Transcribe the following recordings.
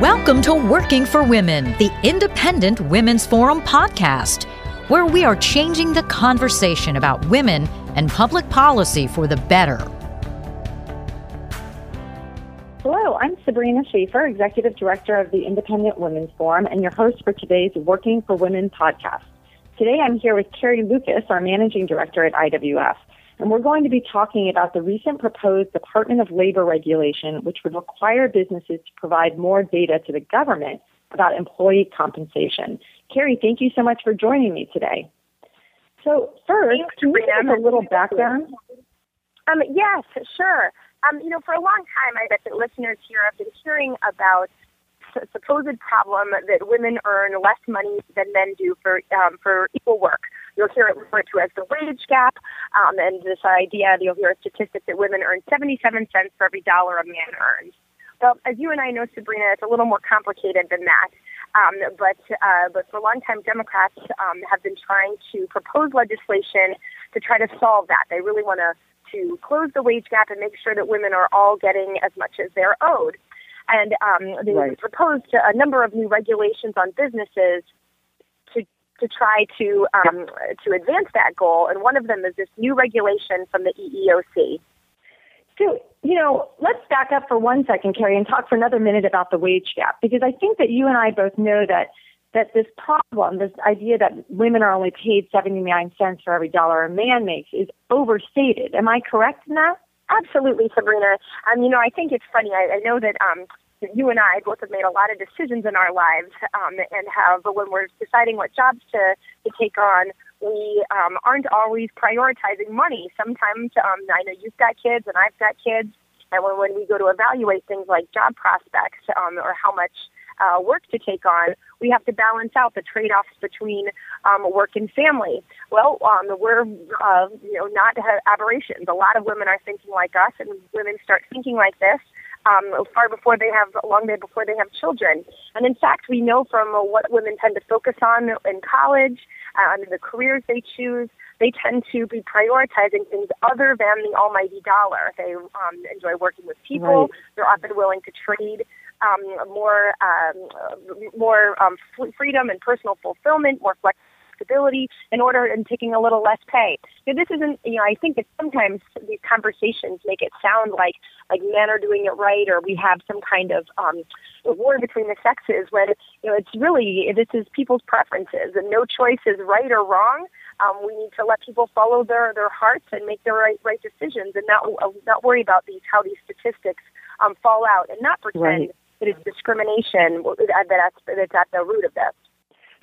Welcome to Working for Women, the Independent Women's Forum podcast, where we are changing the conversation about women and public policy for the better. Hello, I'm Sabrina Schaeffer, Executive Director of the Independent Women's Forum, and your host for today's Working for Women podcast. Today I'm here with Carrie Lukas, our Managing Director at IWF and we're going to be talking about the recent proposed Department of Labor regulation, which would require businesses to provide more data to the government about employee compensation. Carrie, thank you so much for joining me today. So, first, Thanks, can you give us a little background? Um, yes, sure. Um, you know, for a long time, I bet that listeners here have been hearing about supposed problem that women earn less money than men do for um, for equal work. You'll hear it referred to as the wage gap, um, and this idea you'll hear a statistic that women earn 77 cents for every dollar a man earns. Well, as you and I know, Sabrina, it's a little more complicated than that. Um, but uh, but for a long time, Democrats um, have been trying to propose legislation to try to solve that. They really want to to close the wage gap and make sure that women are all getting as much as they're owed. And um, they right. proposed a number of new regulations on businesses to try to um, to advance that goal. And one of them is this new regulation from the EEOC. So, you know, let's back up for one second, Carrie, and talk for another minute about the wage gap, because I think that you and I both know that that this problem, this idea that women are only paid 79 cents for every dollar a man makes, is overstated. Am I correct in that? Absolutely, Sabrina. Um, you know, I think it's funny. I, I know that um, you and I both have made a lot of decisions in our lives um, and have, but when we're deciding what jobs to, to take on, we um, aren't always prioritizing money. Sometimes um, I know you've got kids and I've got kids, and when, when we go to evaluate things like job prospects um, or how much uh, work to take on, we have to balance out the trade-offs between um, work and family. Well, um, we're uh, you know not aberrations. A lot of women are thinking like us, and women start thinking like this um, far before they have, long before they have children. And in fact, we know from what women tend to focus on in college, uh, the careers they choose, they tend to be prioritizing things other than the almighty dollar. They um, enjoy working with people. Right. They're often willing to trade um, more um, more um, freedom and personal fulfillment, more flexibility flexibility in order and taking a little less pay. You know, this isn't, you know, I think that sometimes these conversations make it sound like like men are doing it right or we have some kind of um, war between the sexes when, you know, it's really, this is people's preferences and no choice is right or wrong. Um, we need to let people follow their, their hearts and make the right right decisions and not uh, not worry about these how these statistics um, fall out and not pretend right. that it's discrimination that's that's at the root of this.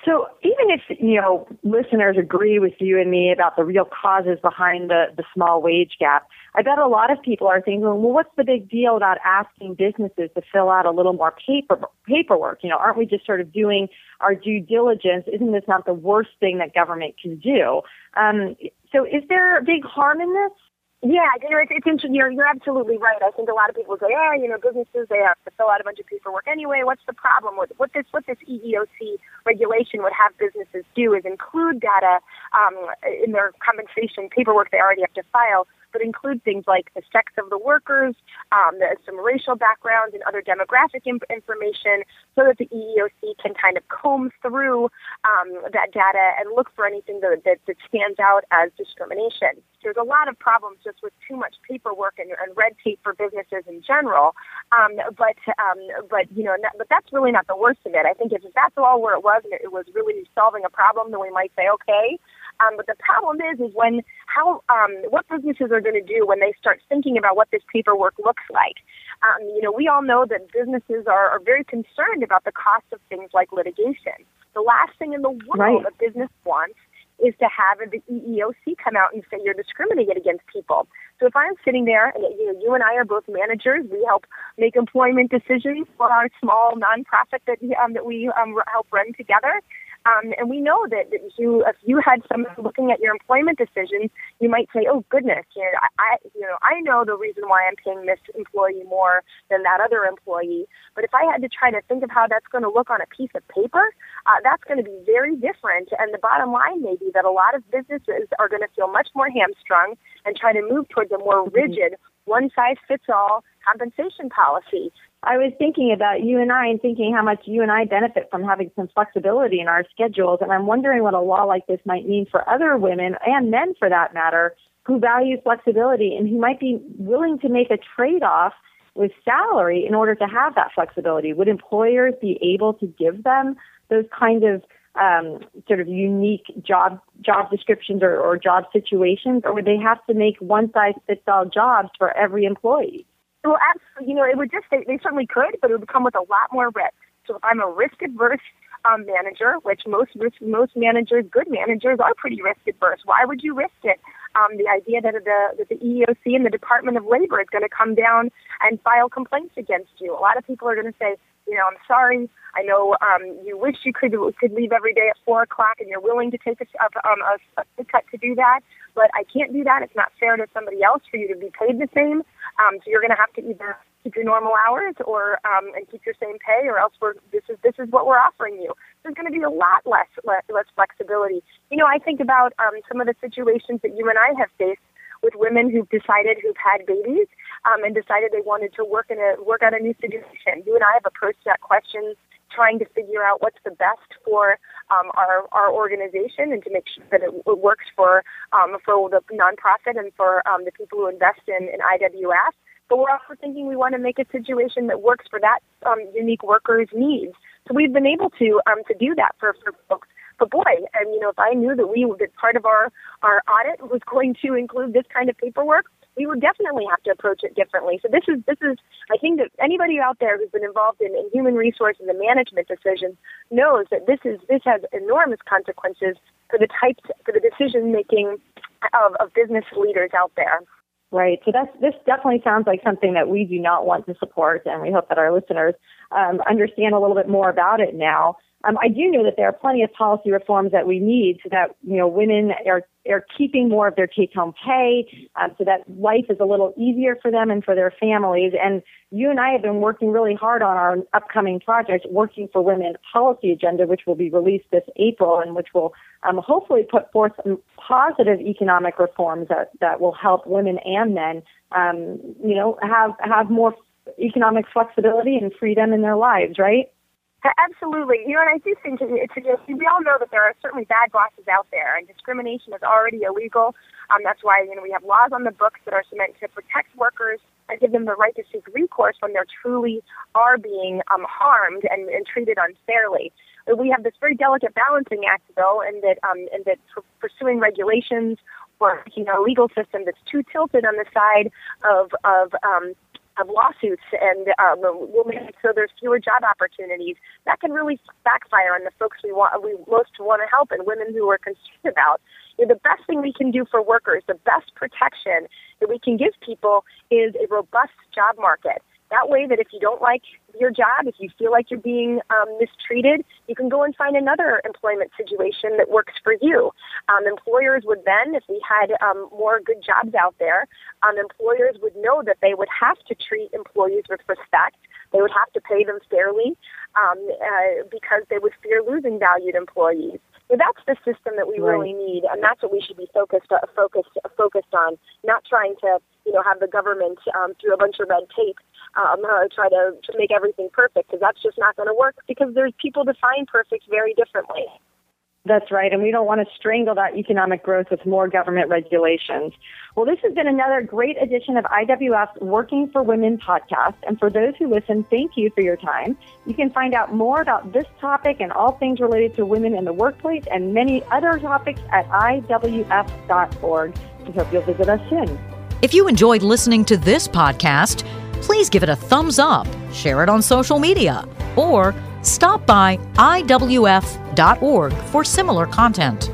So even if, you know, listeners agree with you and me about the real causes behind the, the small wage gap, I bet a lot of people are thinking, well, what's the big deal about asking businesses to fill out a little more paper, paperwork? You know, aren't we just sort of doing our due diligence? Isn't this not the worst thing that government can do? Um, so is there a big harm in this? Yeah, you know, it's, it's interesting. You're, you're absolutely right. I think a lot of people say, yeah, you know, businesses they have to fill out a bunch of paperwork anyway. What's the problem? What, what this what this EEOC regulation would have businesses do is include data um, in their compensation paperwork they already have to file but include things like the sex of the workers, um, the, some racial backgrounds, and other demographic imp- information, so that the EEOC can kind of comb through um, that data and look for anything that, that, that stands out as discrimination. There's a lot of problems just with too much paperwork and, and red tape for businesses in general, um, but um, but you know, not, but that's really not the worst of it. I think if that's all where it was, and it was really solving a problem, then we might say, okay, um, but the problem is, is when how um, what businesses are going to do when they start thinking about what this paperwork looks like. Um, you know, we all know that businesses are, are very concerned about the cost of things like litigation. The last thing in the world right. a business wants is to have the EEOC come out and say you're discriminating against people. So if I'm sitting there, and you know, you and I are both managers, we help make employment decisions for our small nonprofit that um, that we um, help run together. Um, and we know that if you if you had someone looking at your employment decisions, you might say, "Oh goodness, you know, I you know I know the reason why I'm paying this employee more than that other employee." But if I had to try to think of how that's going to look on a piece of paper, uh, that's going to be very different. And the bottom line may be that a lot of businesses are going to feel much more hamstrung and try to move towards a more mm-hmm. rigid one size fits all compensation policy. I was thinking about you and I and thinking how much you and I benefit from having some flexibility in our schedules. And I'm wondering what a law like this might mean for other women and men for that matter who value flexibility and who might be willing to make a trade off with salary in order to have that flexibility. Would employers be able to give them those kind of um, sort of unique job job descriptions or, or job situations, or would they have to make one size fits all jobs for every employee? Well, absolutely. You know, it would just they, they certainly could, but it would come with a lot more risk. So if I'm a risk adverse um, manager, which most most managers, good managers, are pretty risk adverse. Why would you risk it? Um, the idea that the that the EEOC and the Department of Labor is going to come down and file complaints against you. A lot of people are going to say, you know, I'm sorry. I know um, you wish you could could leave every day at four o'clock, and you're willing to take a, um, a, a cut to do that. But I can't do that. It's not fair to somebody else for you to be paid the same. Um, so you're going to have to either keep your normal hours or um, and keep your same pay, or else we're this is this is what we're offering you. There's going to be a lot less less, less flexibility. You know, I think about um, some of the situations that you and I have faced with women who've decided who've had babies um, and decided they wanted to work in a work out a new situation. You and I have approached that question trying to figure out what's the best for um, our our organization and to make sure that it, it works for um, for the nonprofit and for um, the people who invest in, in IWF. But we're also thinking we want to make a situation that works for that um, unique worker's needs. So we've been able to um, to do that for, for folks but boy, and you know, if I knew that we that part of our our audit was going to include this kind of paperwork, we would definitely have to approach it differently. So this is this is I think that anybody out there who's been involved in, in human resources and management decisions knows that this is this has enormous consequences for the types for the decision making of, of business leaders out there. Right. So that's this definitely sounds like something that we do not want to support, and we hope that our listeners um, understand a little bit more about it now. Um, I do know that there are plenty of policy reforms that we need so that you know women are are keeping more of their take home pay, um, so that life is a little easier for them and for their families. And you and I have been working really hard on our upcoming project, Working for Women policy agenda, which will be released this April and which will um, hopefully put forth some positive economic reforms that that will help women and men, um, you know, have have more economic flexibility and freedom in their lives. Right. Absolutely. You know, and I do think it's, it's, we all know that there are certainly bad bosses out there, and discrimination is already illegal. Um, that's why you know we have laws on the books that are meant to protect workers and give them the right to seek recourse when they truly are being um, harmed and, and treated unfairly. We have this very delicate balancing act, though, and that um, and that pursuing regulations or you know, a legal system that's too tilted on the side of of um, of lawsuits and um, will make it so there's fewer job opportunities. That can really backfire on the folks we want we most want to help and women who are concerned about. You know, the best thing we can do for workers, the best protection that we can give people is a robust job market. That way, that if you don't like your job, if you feel like you're being um, mistreated, you can go and find another employment situation that works for you. Um, employers would then, if we had um, more good jobs out there, um, employers would know that they would have to treat employees with respect. They would have to pay them fairly um, uh, because they would fear losing valued employees. So that's the system that we right. really need, and that's what we should be focused uh, focused uh, focused on. Not trying to, you know, have the government um, through a bunch of red tape um, uh, try to, to make everything perfect because that's just not going to work because there's people define perfect very differently. That's right, and we don't want to strangle that economic growth with more government regulations. Well, this has been another great edition of IWF's Working for Women podcast. And for those who listen, thank you for your time. You can find out more about this topic and all things related to women in the workplace and many other topics at IWF.org. We hope you'll visit us soon. If you enjoyed listening to this podcast, please give it a thumbs up, share it on social media, or stop by IWF.org for similar content.